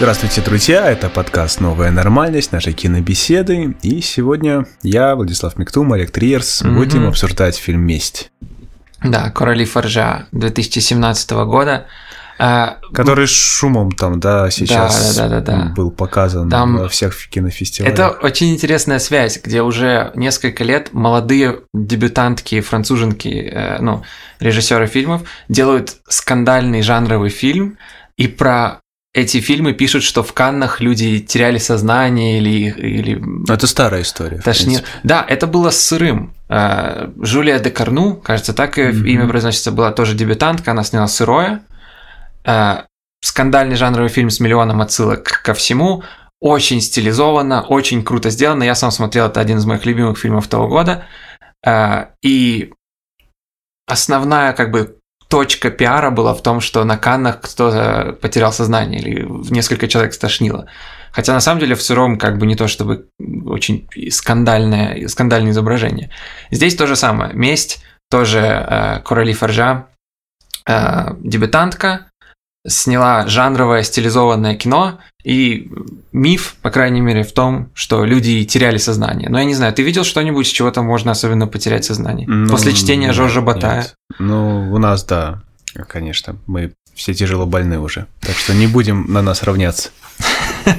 Здравствуйте, друзья! Это подкаст «Новая нормальность», нашей кинобеседы. И сегодня я, Владислав Миктум, Олег Триерс, mm-hmm. будем обсуждать фильм «Месть». Да, «Короли Форжа» 2017 года. А, Который с шумом там, да, сейчас да, да, да, да, был показан там во всех кинофестивалях. Это очень интересная связь, где уже несколько лет молодые дебютантки, француженки, э, ну, режиссеры фильмов делают скандальный жанровый фильм, и про эти фильмы пишут, что в Каннах люди теряли сознание или... или... Это старая история. Тошнит. Да, это было с сырым. А, Жулия де Карну, кажется, так mm-hmm. имя произносится, была тоже дебютантка, она сняла «Сырое». А, скандальный жанровый фильм с миллионом отсылок ко всему, очень стилизованно, очень круто сделано. Я сам смотрел, это один из моих любимых фильмов того года. А, и основная как бы точка пиара была в том, что на Каннах кто-то потерял сознание или несколько человек стошнило. Хотя на самом деле в сыром как бы не то чтобы очень скандальное, скандальное изображение. Здесь то же самое. Месть, тоже э, Короли Форжа, э, дебютантка, сняла жанровое стилизованное кино, и миф, по крайней мере, в том, что люди теряли сознание. Но я не знаю, ты видел что-нибудь, с чего там можно особенно потерять сознание? Ну, После чтения нет, Жоржа Батая? Нет. Ну, у нас, да, конечно, мы все тяжело больны уже, так что не будем на нас равняться.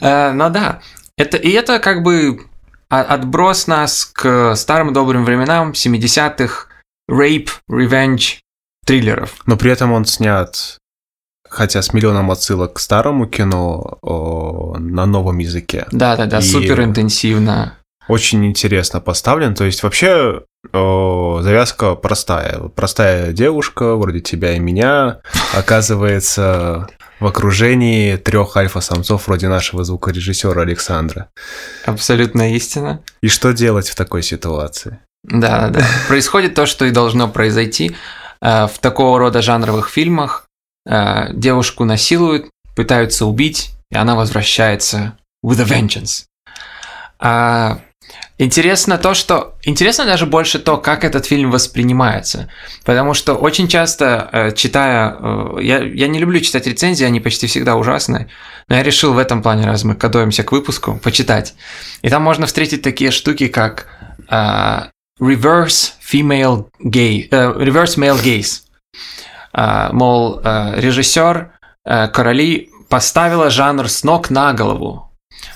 Э, ну да, это, и это как бы отброс нас к старым добрым временам 70-х рейп, revenge триллеров. Но при этом он снят хотя с миллионом отсылок к старому кино о, на новом языке. Да, да, да, супер интенсивно. Очень интересно поставлен. То есть вообще о, завязка простая. Простая девушка, вроде тебя и меня, оказывается в окружении трех альфа-самцов вроде нашего звукорежиссера Александра. Абсолютно истина. И что делать в такой ситуации? Да, да. Происходит то, что и должно произойти э, в такого рода жанровых фильмах. Э, девушку насилуют, пытаются убить, и она возвращается with a vengeance. А, интересно то, что... Интересно даже больше то, как этот фильм воспринимается. Потому что очень часто, э, читая... Э, я, я не люблю читать рецензии, они почти всегда ужасные. Но я решил в этом плане, раз мы готовимся к выпуску, почитать. И там можно встретить такие штуки, как uh, reverse female gay, uh, reverse male gaze. А, мол, а, режиссер а, Короли поставила жанр с ног на голову.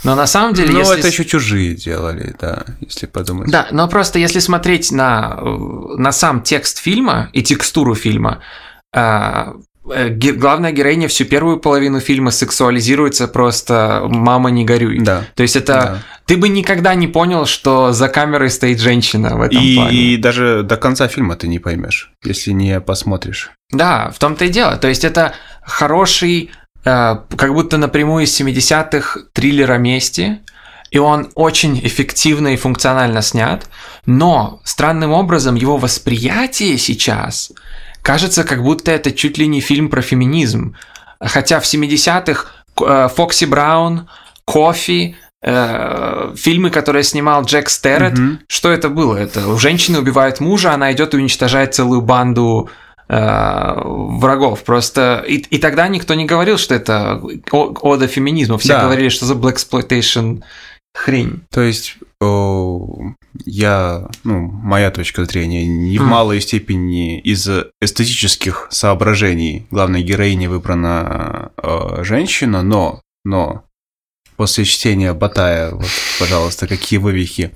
Но на самом деле, ну, если... это еще чужие делали, да, если подумать. Да, но просто если смотреть на, на сам текст фильма и текстуру фильма, Э, главная героиня всю первую половину фильма сексуализируется просто «мама, не горюй». Да. То есть это... Ты бы никогда не понял, что за камерой стоит женщина в этом и, плане. И даже до конца фильма ты не поймешь, если не посмотришь. Да, в том-то и дело. То есть это хороший, э, как будто напрямую из 70-х триллера мести, и он очень эффективно и функционально снят, но странным образом его восприятие сейчас Кажется, как будто это чуть ли не фильм про феминизм. Хотя в 70-х э, Фокси Браун, Кофи, э, фильмы, которые снимал Джек Стерет, mm-hmm. что это было? Это у женщины убивает мужа, она идет и уничтожает целую банду э, врагов. Просто и, и тогда никто не говорил, что это ода феминизму. Все да. говорили, что за black exploitation хрень. То есть я, ну, моя точка зрения, не в малой степени из эстетических соображений главной героини выбрана э, женщина, но, но после чтения Батая, вот, пожалуйста, какие вывихи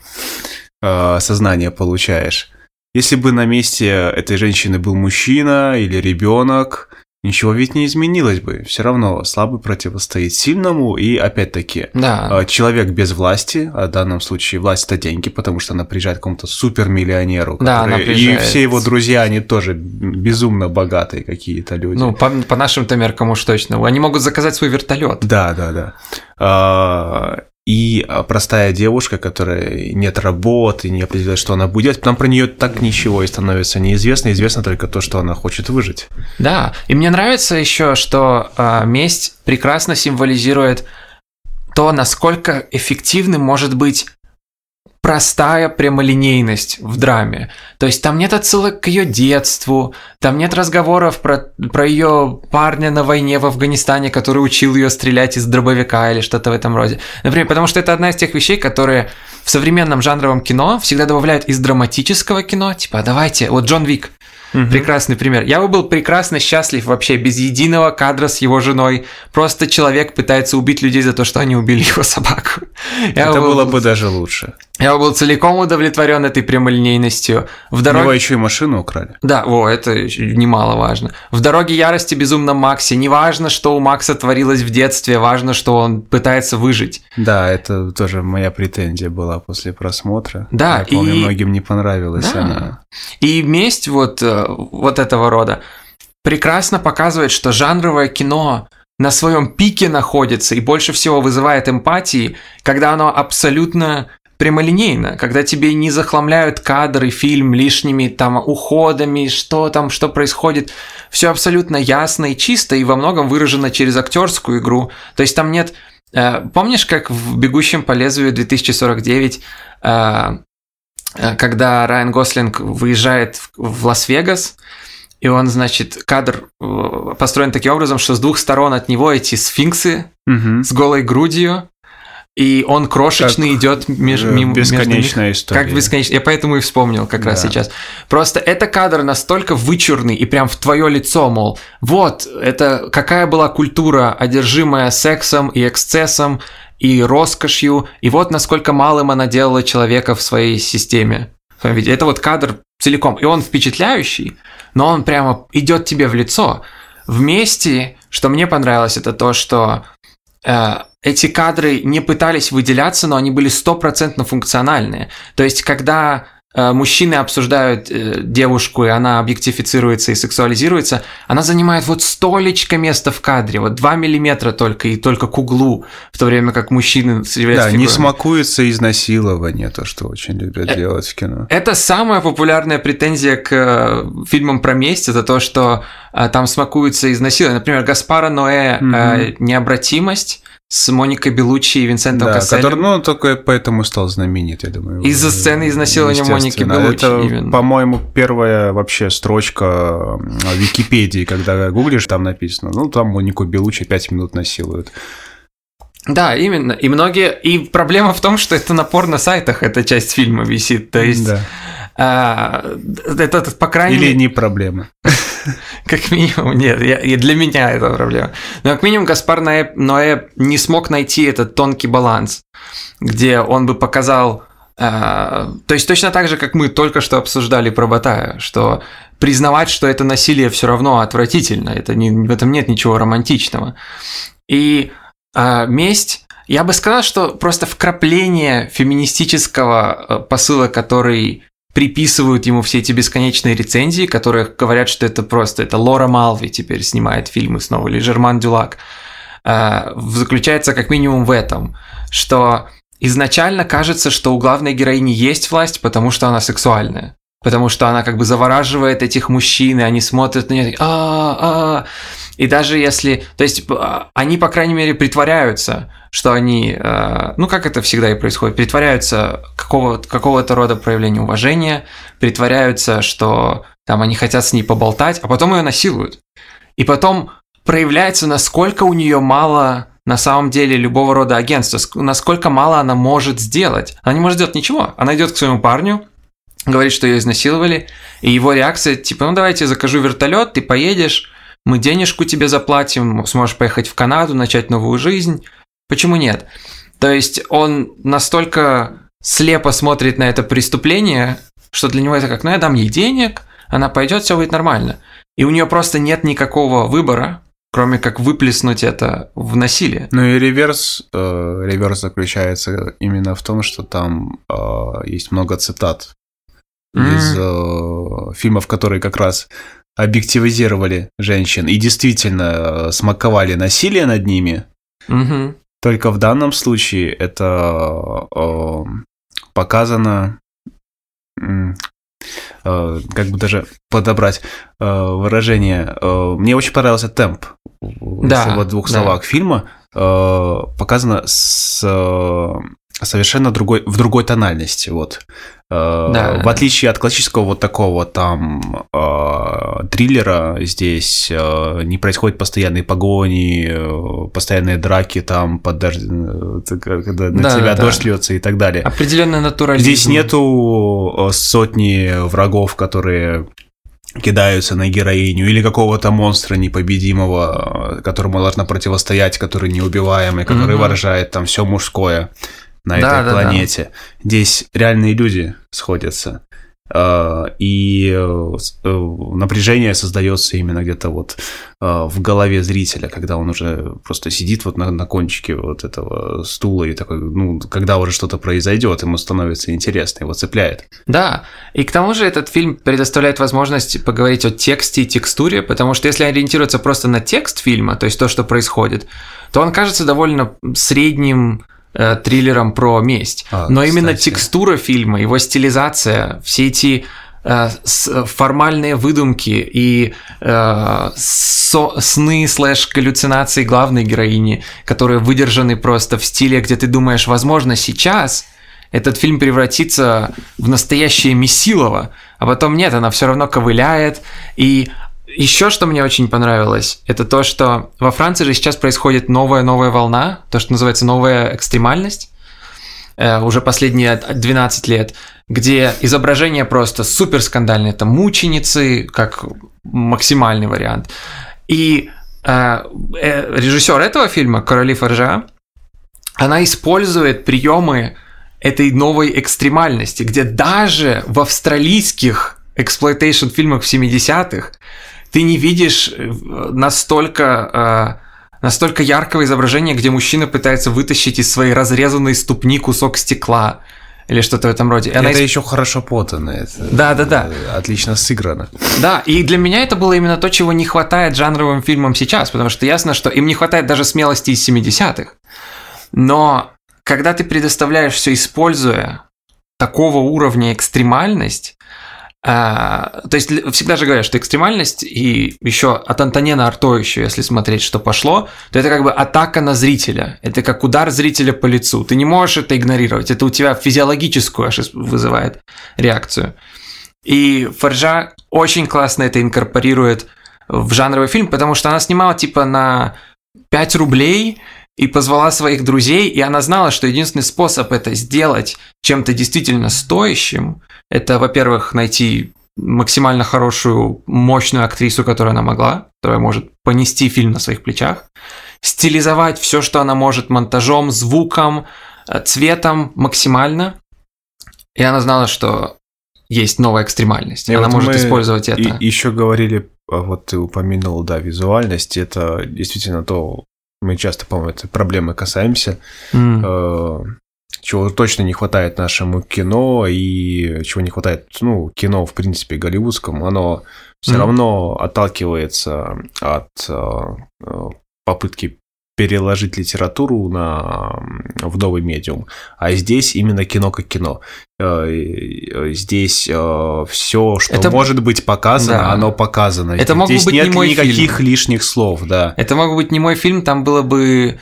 э, сознания получаешь. Если бы на месте этой женщины был мужчина или ребенок, ничего ведь не изменилось бы. Все равно слабый противостоит сильному, и опять-таки да. А, человек без власти, а в данном случае власть это деньги, потому что она приезжает к какому-то супермиллионеру, да, который, и все его друзья, они тоже безумно богатые какие-то люди. Ну, по, по нашим-то меркам уж точно. Они могут заказать свой вертолет. Да, да, да. А, и а, простая девушка, которая нет работы, не определяет, что она будет, там про нее так ничего и становится неизвестно, известно только то, что она хочет выжить. Да, и мне нравится еще, что э, месть прекрасно символизирует то, насколько эффективным может быть простая прямолинейность в драме. То есть там нет отсылок к ее детству, там нет разговоров про, про ее парня на войне в Афганистане, который учил ее стрелять из дробовика или что-то в этом роде. Например, потому что это одна из тех вещей, которые в современном жанровом кино всегда добавляют из драматического кино, типа, «А давайте, вот Джон Вик, Угу. Прекрасный пример. Я бы был прекрасно счастлив вообще без единого кадра с его женой. Просто человек пытается убить людей за то, что они убили его собаку. Я Это был... было бы даже лучше. Я был целиком удовлетворен этой прямолинейностью. В дороге... Его еще и машину украли. Да, о, это немаловажно. В «Дороге ярости» безумном Максе. Не важно, что у Макса творилось в детстве, важно, что он пытается выжить. Да, это тоже моя претензия была после просмотра. Да, Я помню, и... многим не понравилась да. она. И месть вот, э, вот этого рода прекрасно показывает, что жанровое кино на своем пике находится и больше всего вызывает эмпатии, когда оно абсолютно прямолинейно, когда тебе не захламляют кадры, фильм лишними там уходами, что там, что происходит. Все абсолютно ясно и чисто, и во многом выражено через актерскую игру. То есть там нет... Э, помнишь, как в «Бегущем по лезвию 2049» э, э, когда Райан Гослинг выезжает в Лас-Вегас, и он, значит, кадр построен таким образом, что с двух сторон от него эти сфинксы угу. с голой грудью, и он крошечный как идет меж, мимо бесконечная между история. Как бесконечная. Я поэтому и вспомнил как да. раз сейчас. Просто это кадр настолько вычурный и прям в твое лицо, мол, вот, это какая была культура, одержимая сексом и эксцессом и роскошью, и вот насколько малым она делала человека в своей системе. Это вот кадр целиком, и он впечатляющий, но он прямо идет тебе в лицо. Вместе, что мне понравилось, это то, что э, эти кадры не пытались выделяться, но они были стопроцентно функциональные. То есть, когда э, мужчины обсуждают э, девушку, и она объектифицируется и сексуализируется, она занимает вот столечко места в кадре, вот 2 миллиметра только, и только к углу, в то время как мужчины Да, не смакуется изнасилование, то, что очень любят э- делать в кино. Это самая популярная претензия к э, фильмам про месть, это то, что э, там смакуется изнасилование. Например, Гаспара Ноэ mm-hmm. «Необратимость», с Моникой Белучи и Винсентом да, Касселем. Который, ну, только поэтому стал знаменит, я думаю. Из-за сцены изнасилования Моники Белучи. Это, именно. по-моему, первая вообще строчка в Википедии, когда гуглишь, там написано, ну, там Монику Белучи пять минут насилуют. Да, именно. И многие... И проблема в том, что это напор на сайтах, эта часть фильма висит. То есть... Да. А, это, по крайней мере... Или не проблема. Как минимум, нет, я, и для меня это проблема. Но как минимум Гаспар Ноэ, Ноэ не смог найти этот тонкий баланс, где он бы показал... Э, то есть точно так же, как мы только что обсуждали про Батая, что признавать, что это насилие все равно отвратительно, это не, в этом нет ничего романтичного. И э, месть, я бы сказал, что просто вкрапление феминистического э, посыла, который приписывают ему все эти бесконечные рецензии, которые говорят, что это просто, это Лора Малви теперь снимает фильмы снова, или Жерман Дюлак, э, заключается как минимум в этом, что изначально кажется, что у главной героини есть власть, потому что она сексуальная. Потому что она как бы завораживает этих мужчин, и они смотрят на нее, а, а, и даже если, то есть а, они, по крайней мере, притворяются, что они, а, ну как это всегда и происходит, притворяются какого, какого-то рода проявления уважения, притворяются, что там они хотят с ней поболтать, а потом ее насилуют. И потом проявляется, насколько у нее мало на самом деле любого рода агентства, насколько мало она может сделать. Она не может сделать ничего. Она идет к своему парню, говорит, что ее изнасиловали, и его реакция типа, ну давайте закажу вертолет, ты поедешь, мы денежку тебе заплатим, сможешь поехать в Канаду, начать новую жизнь. Почему нет? То есть он настолько слепо смотрит на это преступление, что для него это как, ну я дам ей денег, она пойдет, все будет нормально. И у нее просто нет никакого выбора, кроме как выплеснуть это в насилие. Ну и реверс, э, реверс заключается именно в том, что там э, есть много цитат mm-hmm. из э, фильмов, которые как раз объективизировали женщин и действительно э, смаковали насилие над ними. Mm-hmm. Только в данном случае это э, показано, э, как бы даже подобрать э, выражение. Э, мне очень понравился темп. Да, в двух да. словах фильма э, показано с совершенно другой, в другой тональности, вот. Э, да. В отличие от классического вот такого там э, триллера, здесь э, не происходит постоянные погони, э, постоянные драки там под дождь, э, когда на да, тебя да, дождь да. льется и так далее. Определенная натурализм. Здесь нету сотни врагов, которые кидаются на героиню, или какого-то монстра непобедимого, которому должна противостоять, который неубиваемый, который mm-hmm. выражает там все мужское на да, этой да, планете. Да. Здесь реальные люди сходятся. А, и э, э, напряжение создается именно где-то вот в голове зрителя, когда он уже просто сидит вот на, на кончике вот этого стула и такой, ну, когда уже что-то произойдет, ему становится интересно, его цепляет. Да, и к тому же этот фильм предоставляет возможность поговорить о тексте и текстуре, потому что если ориентироваться просто на текст фильма, то есть то, что происходит, то он кажется довольно средним э, триллером про месть. А, Но кстати. именно текстура фильма, его стилизация, все эти э, формальные выдумки и э, со, сны слэш галлюцинации главной героини, которые выдержаны просто в стиле, где ты думаешь, возможно, сейчас этот фильм превратится в настоящее месилово, а потом нет, она все равно ковыляет, и еще что мне очень понравилось, это то, что во Франции же сейчас происходит новая-новая волна, то, что называется новая экстремальность, э, уже последние 12 лет, где изображение просто супер скандальное, это мученицы, как максимальный вариант. И э, э, режиссер этого фильма, Корали Фаржа, она использует приемы этой новой экстремальности, где даже в австралийских exploitation фильмах в 70-х ты не видишь э, настолько э, настолько яркого изображения, где мужчина пытается вытащить из своей разрезанной ступни кусок стекла или что-то в этом роде. это исп... еще хорошо подано. Это да, да, да. Отлично сыграно. Да, и для меня это было именно то, чего не хватает жанровым фильмам сейчас, потому что ясно, что им не хватает даже смелости из 70-х. Но когда ты предоставляешь все, используя такого уровня экстремальность, а, то есть всегда же говорят, что экстремальность и еще от Антонена Арто еще, если смотреть, что пошло, то это как бы атака на зрителя. Это как удар зрителя по лицу. Ты не можешь это игнорировать. Это у тебя физиологическую аж вызывает реакцию. И Фаржа очень классно это инкорпорирует в жанровый фильм, потому что она снимала типа на 5 рублей и позвала своих друзей, и она знала, что единственный способ это сделать чем-то действительно стоящим – это, во-первых, найти максимально хорошую, мощную актрису, которую она могла, которая может понести фильм на своих плечах, стилизовать все, что она может монтажом, звуком, э, цветом максимально. И она знала, что есть новая экстремальность. И она вот может использовать это. И еще говорили, а вот ты упомянул, да, визуальность. Это действительно то, мы часто, по-моему, этой проблемы касаемся. Mm чего точно не хватает нашему кино и чего не хватает, ну, кино, в принципе, голливудскому, оно все mm равно отталкивается от э, попытки переложить литературу на, в новый медиум. А здесь именно кино как кино. Э, здесь э, все, что это... может быть показано, да. оно показано. Это мог здесь быть нет не мой никаких фильм. лишних слов, да. Это мог быть не мой фильм, там было бы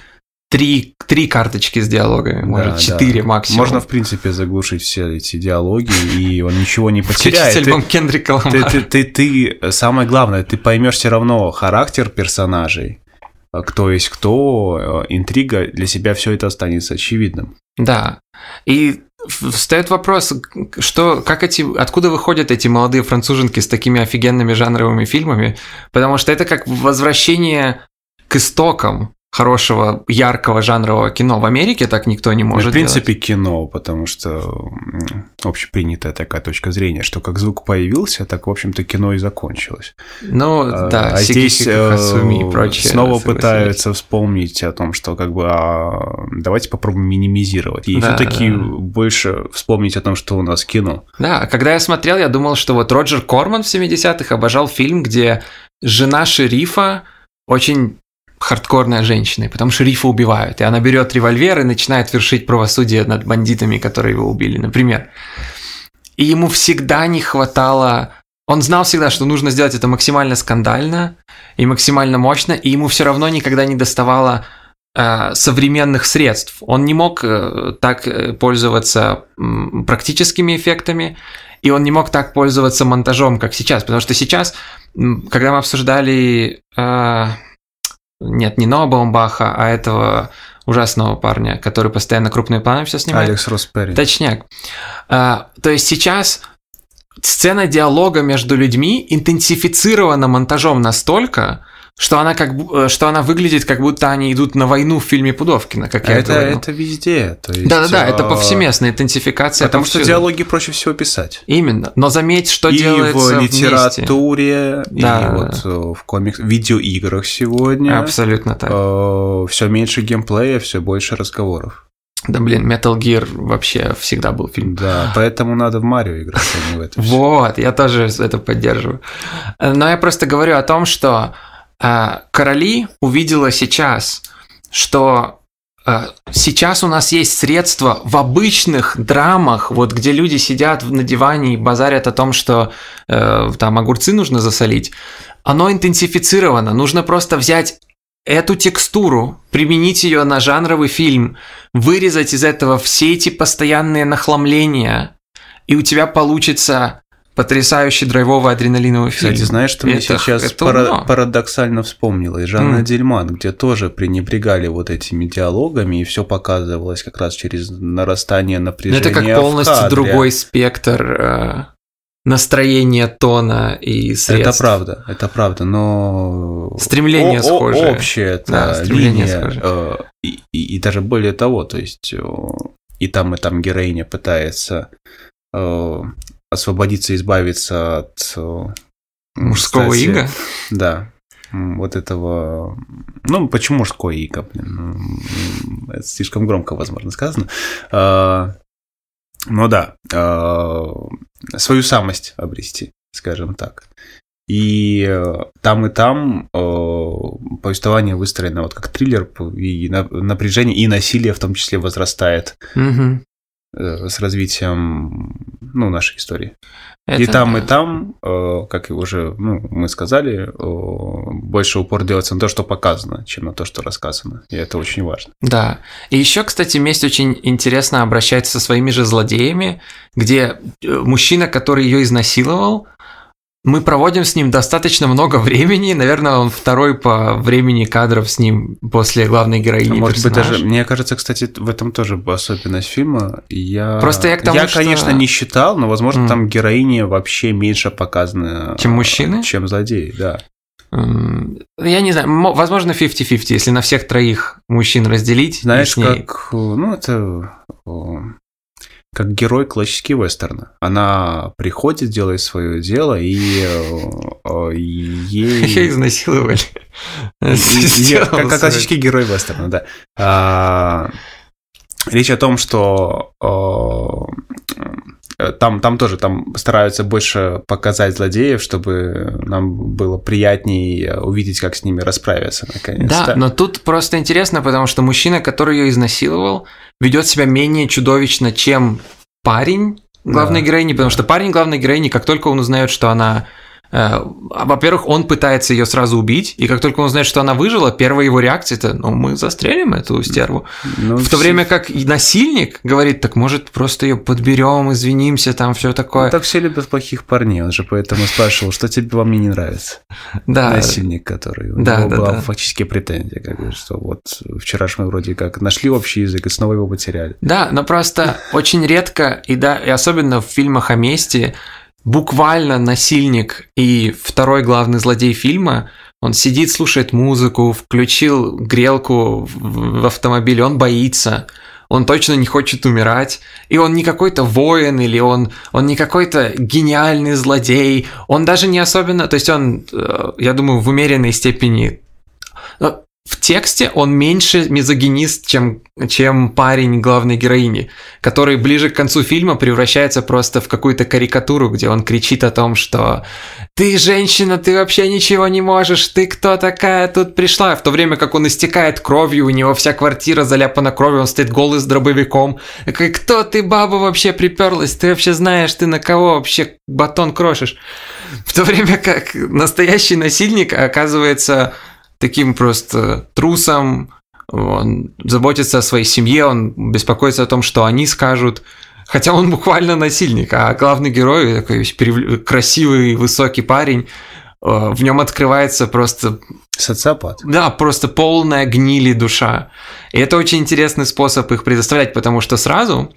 три, три карточки с диалогами, может, четыре да. максимум. Можно, в принципе, заглушить все эти диалоги, и он ничего не потеряет. Включить альбом Кендрика Ламара. Ты, ты, ты, ты, самое главное, ты поймешь все равно характер персонажей, кто есть кто, интрига, для себя все это останется очевидным. Да. И встает вопрос, что, как эти, откуда выходят эти молодые француженки с такими офигенными жанровыми фильмами, потому что это как возвращение к истокам, хорошего, яркого жанрового кино в Америке так никто не может В принципе, делать. кино, потому что общепринятая такая точка зрения, что как звук появился, так, в общем-то, кино и закончилось. Ну, а, да, а здесь Хасуми и прочее, снова пытаются вспомнить о том, что как бы а, давайте попробуем минимизировать. И да, все-таки да. больше вспомнить о том, что у нас кино. Да, когда я смотрел, я думал, что вот Роджер Корман в 70-х обожал фильм, где жена шерифа очень хардкорная женщина, потому что шерифа убивают, и она берет револьвер и начинает вершить правосудие над бандитами, которые его убили, например. И ему всегда не хватало... Он знал всегда, что нужно сделать это максимально скандально и максимально мощно, и ему все равно никогда не доставало э, современных средств. Он не мог э, так э, пользоваться практическими эффектами, и он не мог так пользоваться монтажом, как сейчас. Потому что сейчас, когда мы обсуждали... нет, не Ноа Баумбаха, а этого ужасного парня, который постоянно крупные планы все снимает. Алекс Росперри. Точняк. А, то есть сейчас сцена диалога между людьми интенсифицирована монтажом настолько, что она как э, что она выглядит как будто они идут на войну в фильме Пудовкина, как я это, это везде. то есть, Да-да-да, это а, повсеместная интенсификация. Потому что диалоги проще всего писать. Именно. Но заметь, что и делается в вместе. литературе, Да. и вот э, в комикс, видеоиграх сегодня. Абсолютно так. все меньше геймплея, все больше разговоров. Да блин, Metal Gear вообще всегда был фильм. Да, поэтому надо в Марио играть, а не в это. Вот, я тоже это поддерживаю. Э, Но я просто говорю о том, что э, Короли увидела сейчас, что э, сейчас у нас есть средства в обычных драмах, вот где люди сидят на диване и базарят о том, что э, там огурцы нужно засолить. Оно интенсифицировано. Нужно просто взять эту текстуру, применить ее на жанровый фильм, вырезать из этого все эти постоянные нахламления, и у тебя получится потрясающий драйвовый адреналиновый фильм. Кстати, знаешь, что мне Это- сейчас это пара- умно. парадоксально вспомнилось? Жанна М. Дельман, где тоже пренебрегали вот этими диалогами, и все показывалось как раз через нарастание Ну, напряжения это как полностью кадре. другой спектр э, настроения тона и средств. Это правда, это правда, но... Стремление о- схожее. Это Да, стремление линия, схожее. э, и, и- и даже более того, то есть э, и там, и там героиня пытается э, освободиться, избавиться от... э, Мужского кстати, ига? Да. Вот этого... Ну, почему мужское иго? Блин? М, Это слишком громко, возможно, сказано. Ну да. а, Свою самость обрести, скажем так. И э, там и там э, повествование выстроено вот как триллер, и на- напряжение, и насилие в том числе возрастает Мгм. Э, с развитием ну, нашей истории. и Это там, да. и там, э, как и уже ну, мы сказали, э, больше упор делается на то, что показано, чем на то, что рассказано. И это очень важно. Да. И еще, кстати, месть очень интересно обращается со своими же злодеями, где мужчина, который ее изнасиловал, мы проводим с ним достаточно много времени. Наверное, он второй по времени кадров с ним после главной героини. Может быть, персонаж. даже, мне кажется, кстати, в этом тоже особенность фильма. Я, Просто я к тому, я что- конечно, не считал, но, возможно, М. там героини вообще меньше показаны, Чем э, мужчины? чем злодеи, да. Я не знаю, мо- возможно, 50-50, если на всех троих мужчин разделить. Знаешь, ней- как, э, ну, это э, как герой классический вестерна. Она приходит, делает свое дело, и э, э, Ее ей... изнасиловали. и- и- Сделал Как классический герой вестерна, да. А, Речь о том, что э, там, там тоже там стараются больше показать злодеев, чтобы нам было приятнее увидеть, как с ними расправиться наконец-то. Да, но тут просто интересно, потому что мужчина, который ее изнасиловал, ведет себя менее чудовищно, чем парень главной Да, героини, потому что парень главной героини, как только он узнает, что она э, во-первых, он пытается ее сразу убить, и как только он узнает, что она выжила, первая его реакция это, ну, мы застрелим эту стерву. Ну, В то все- время как насильник говорит, так может просто ее подберем, извинимся, там все такое. Ну, так все любят плохих парней, он же поэтому спрашивал, что тебе во мне не нравится. да, Насильник, который. У Да, него да, была да. фактически претензия, как что вот вчера ж мы вроде как нашли общий язык и снова его потеряли. Да, но просто очень редко, и да, и особенно в фильмах о мести, буквально насильник и второй главный злодей фильма, он сидит, слушает музыку, включил грелку в автомобиле, он боится, он точно не хочет умирать, и он не какой-то воин, или он, он не какой-то гениальный злодей, он даже не особенно, то есть он, э, я думаю, в умеренной степени в тексте он меньше мизогинист, чем, чем парень главной героини, который ближе к концу фильма превращается просто в какую-то карикатуру, где он кричит о том, что «Ты женщина, ты вообще ничего не можешь, ты кто такая тут пришла?» В то время как он истекает кровью, у него вся квартира заляпана кровью, он стоит голый с дробовиком. Кто ты, баба, вообще приперлась? Ты вообще знаешь, ты на кого вообще батон крошишь? В то время как настоящий насильник оказывается таким просто трусом, он заботится о своей семье, он беспокоится о том, что они скажут. Хотя он буквально насильник, а главный герой такой красивый, высокий парень, э, в нем открывается просто... Социопат. Да, просто полная гнили душа. И это очень интересный способ их предоставлять, потому что сразу,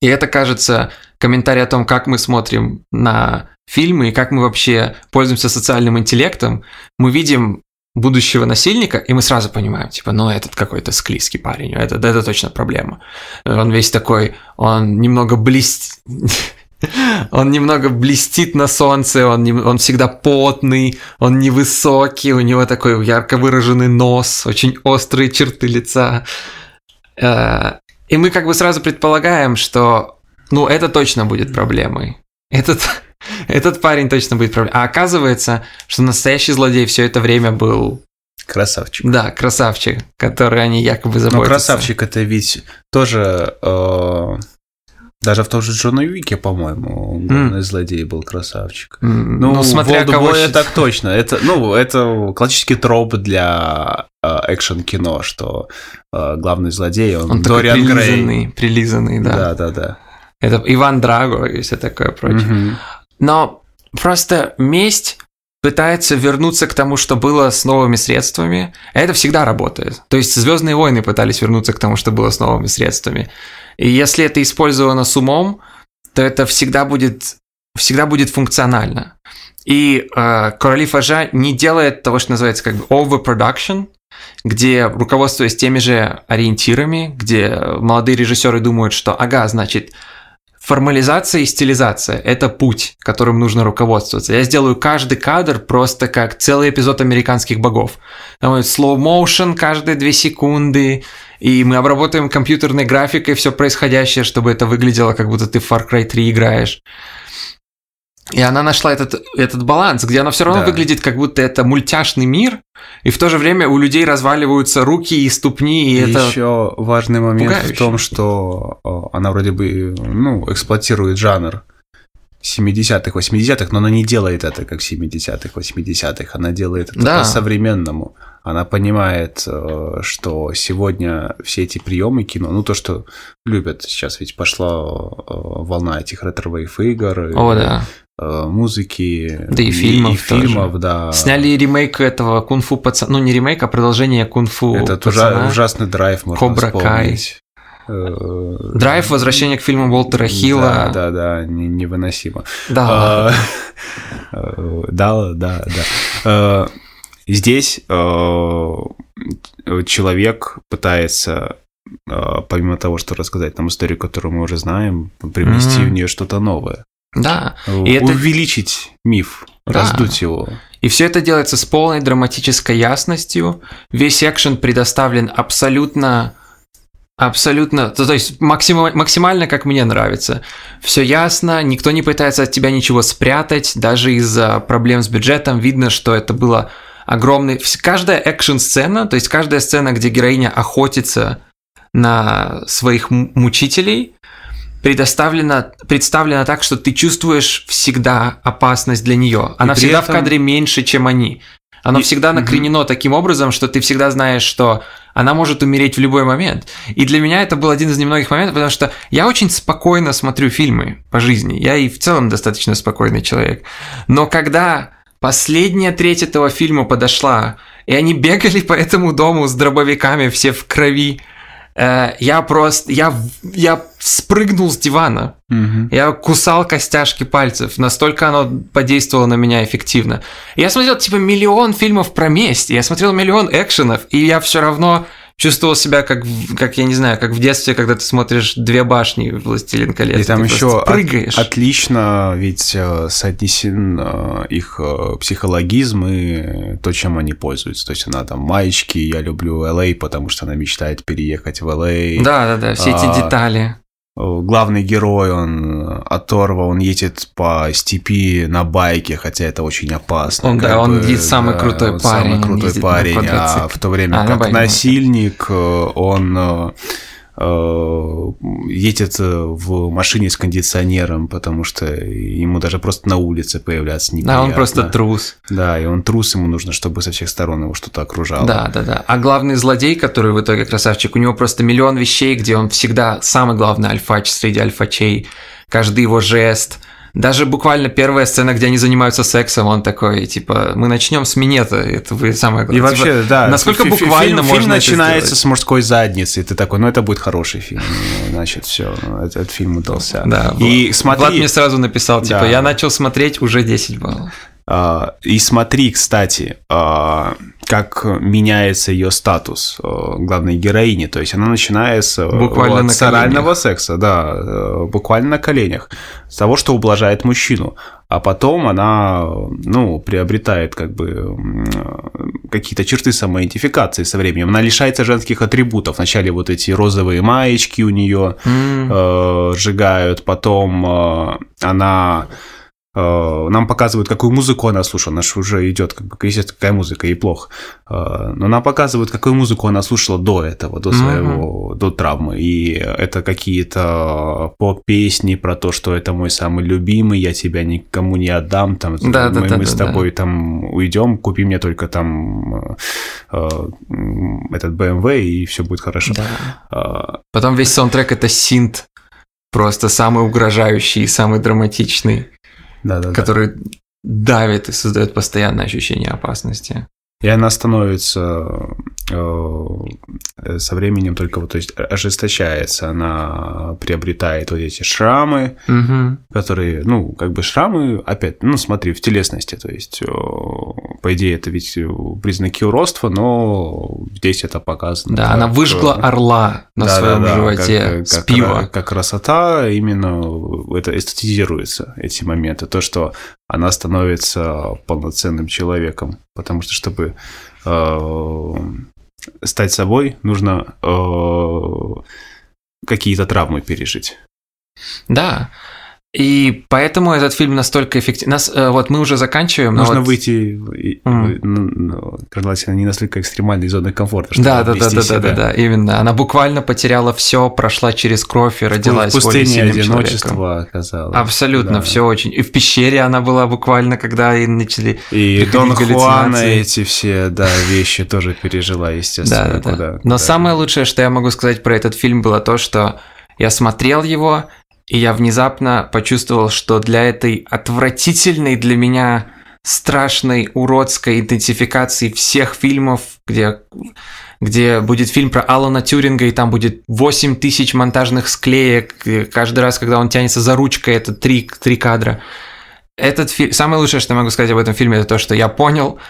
и это кажется комментарий о том, как мы смотрим на фильмы и как мы вообще пользуемся социальным интеллектом, мы видим будущего насильника, и мы сразу понимаем, типа, ну, этот какой-то склизкий парень, это, это точно проблема. Он весь такой, он немного блестит, он немного блестит на солнце, он, не, он всегда потный, он невысокий, у него такой ярко выраженный нос, очень острые черты лица. Э, и мы как бы сразу предполагаем, что, ну, это точно будет проблемой. Этот, этот парень точно будет проблемой. А оказывается, что настоящий злодей все это время был Красавчик. Да, красавчик, который они якобы заботятся. Но красавчик это ведь тоже э, даже в том же Джона Уике, по-моему, главный mm. злодей был красавчик. Mm. Ну, ну, смотря кого считать. так точно. Это, ну, это классический троп для э, экшен-кино, что э, главный злодей, он, он Дориан прилизанный, Грей. прилизанный, да. Да, да, да. Это Иван Драго и все такое прочее. Mm-hmm. Но просто месть пытается вернуться к тому, что было с новыми средствами. Это всегда работает. То есть Звездные войны пытались вернуться к тому, что было с новыми средствами. И если это использовано с умом, то это всегда будет, всегда будет функционально. И э, Короли Фажа не делает того, что называется как бы overproduction, где руководствуясь теми же ориентирами, где молодые режиссеры думают, что ага, значит, Формализация и стилизация – это путь, которым нужно руководствоваться. Я сделаю каждый кадр просто как целый эпизод американских богов. Там slow motion каждые две секунды, и мы обработаем компьютерной графикой все происходящее, чтобы это выглядело, как будто ты в Far Cry 3 играешь. И она нашла этот, этот баланс, где она все равно да. выглядит, как будто это мультяшный мир, и в то же время у людей разваливаются руки и ступни, и, и это еще важный момент пугающе. в том, что она вроде бы ну, эксплуатирует жанр 70-х, 80-х, но она не делает это как 70-х, 80-х, она делает это да. по-современному. Она понимает, э, что сегодня все эти приемы кино, ну то, что любят сейчас, ведь пошла э, волна этих retrowave игр. О, да Э, музыки да и фильмов, и, фильмов да. Сняли ремейк этого кунг-фу пацана, ну не ремейк, а продолжение кунг-фу Этот пацана. ужасный драйв можно Кобра Кай. Э, драйв, возвращение к фильму Уолтера Хилла. Да, да, да, невыносимо. Да. А, да, да, да. Здесь человек пытается помимо того, что рассказать нам историю, которую мы уже знаем, привнести в нее что-то новое. Да. И это... Увеличить миф, да. раздуть его. И все это делается с полной драматической ясностью. Весь экшен предоставлен абсолютно Абсолютно, то, то есть максимально, максимально, как мне нравится. Все ясно, никто не пытается от тебя ничего спрятать, даже из-за проблем с бюджетом видно, что это было огромный... Каждая экшн-сцена, то есть каждая сцена, где героиня охотится на своих мучителей, предоставлена, представлена так, что ты чувствуешь всегда опасность для нее. Она всегда этом... в кадре меньше, чем они. Оно и... всегда накренено угу. таким образом, что ты всегда знаешь, что она может умереть в любой момент. И для меня это был один из немногих моментов, потому что я очень спокойно смотрю фильмы по жизни. Я и в целом достаточно спокойный человек. Но когда последняя треть этого фильма подошла, и они бегали по этому дому с дробовиками, все в крови, я просто, я, я спрыгнул с дивана, угу. я кусал костяшки пальцев, настолько оно подействовало на меня эффективно. Я смотрел типа миллион фильмов про месть, я смотрел миллион экшенов, и я все равно чувствовал себя как, как я не знаю, как в детстве, когда ты смотришь две башни Властелин колец. И там еще прыгаешь. От, отлично ведь э, соотнесен э, их э, психологизм и то, чем они пользуются. То есть она там маечки, я люблю LA, потому что она мечтает переехать в LA. Да, да, да, все эти а, детали главный герой, он оторва, он едет по степи на байке, хотя это очень опасно. Он, да, бы, он самый да, крутой парень. Самый крутой парень, а в то время а, как насильник, он э, э, едет в машине с кондиционером, потому что ему даже просто на улице появляться неприятно. А он просто трус. Да, и он трус, ему нужно, чтобы со всех сторон его что-то окружало. Да, да, да. А главный злодей, который в итоге красавчик, у него просто миллион вещей, где он всегда самый главный альфач среди альфачей. Каждый его жест – даже буквально первая сцена, где они занимаются сексом, он такой, типа, мы начнем с минета, это вы самое главное. И вообще, типа, да. Насколько фи- буквально фильм, можно Фильм начинается сделать? с мужской задницы, и ты такой, ну это будет хороший фильм. Ну, Значит, все, этот, этот фильм удался. Да, И Влад- смотри, Влад мне сразу написал, типа, Да. я начал смотреть уже 10 баллов. А, И смотри, кстати, а, как меняется ее статус а, главной героини. То есть она начинает с, а, Буквально вот, с орального секса, да, э, буквально на коленях, с того, что ублажает мужчину. А потом она, ну, приобретает как бы э, какие-то черты самоидентификации со временем. Она лишается женских атрибутов. Вначале вот эти розовые маечки у нее, э, сжигают, потом э, она э, нам показывают, какую музыку она слушала, она же уже идет, как естественно, какая музыка, ей плохо. Э, Но нам показывают, какую музыку она слушала до этого, до своего, до травмы. И это какие-то поп-песни про то, что это мой самый любимый, я тебя никому не отдам, там, Да, да, мы, да, мы да, с да. тобой там уйдем, купи мне только там э, э, этот BMW, и все будет хорошо. Да. Э, Потом весь саундтрек это синт, просто самый угрожающий, самый драматичный, Да-да-да. который давит и создает постоянное ощущение опасности. И она становится э, со временем только вот, то есть ожесточается, она приобретает вот эти шрамы, Мгм. которые, ну, как бы шрамы, опять, ну, смотри, в телесности, то есть, э, по идее, это ведь э, признаки уродства, но здесь это показано. Да, как, она выжгла э, орла на своем да-да-да, животе как, с как, пива. как красота, именно это эстетизируется, эти моменты. То, что она становится полноценным человеком. Потому что, чтобы э, стать собой, нужно э, какие-то травмы пережить. Да. И поэтому этот фильм настолько эффективен. Нас, э, вот мы уже заканчиваем. но Нужно вот- выйти желательно не настолько экстремальной зоны комфорта, чтобы Да, да, да, да, да, да, да, именно. Она буквально потеряла все, прошла через кровь и родилась в пустыне человеком. одиночества оказалось. Абсолютно, Да. все очень. И в пещере она была буквально, когда и начали. И Дон Хуана эти все, да, вещи тоже пережила, естественно. Да, да, да. куда- Но куда- самое лучшее, что я могу сказать про этот фильм, было то, что я смотрел его, и я внезапно почувствовал, что для этой отвратительной для меня страшной, уродской идентификации всех фильмов, где, где будет фильм про Алана Тюринга, и там будет 8 тысяч монтажных склеек, и каждый раз, когда он тянется за ручкой, это три, три кадра. Этот фильм... Самое лучшее, что я могу сказать об этом фильме, это то, что я понял,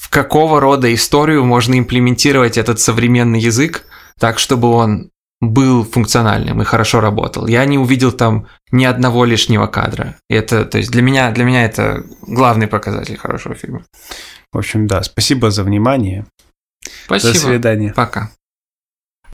в какого рода историю можно имплементировать этот современный язык так, чтобы он был функциональным и хорошо работал. Я не увидел там ни одного лишнего кадра. И это, то есть для меня, для меня это главный показатель хорошего фильма. В общем, да, спасибо за внимание. Спасибо. До свидания. Пока.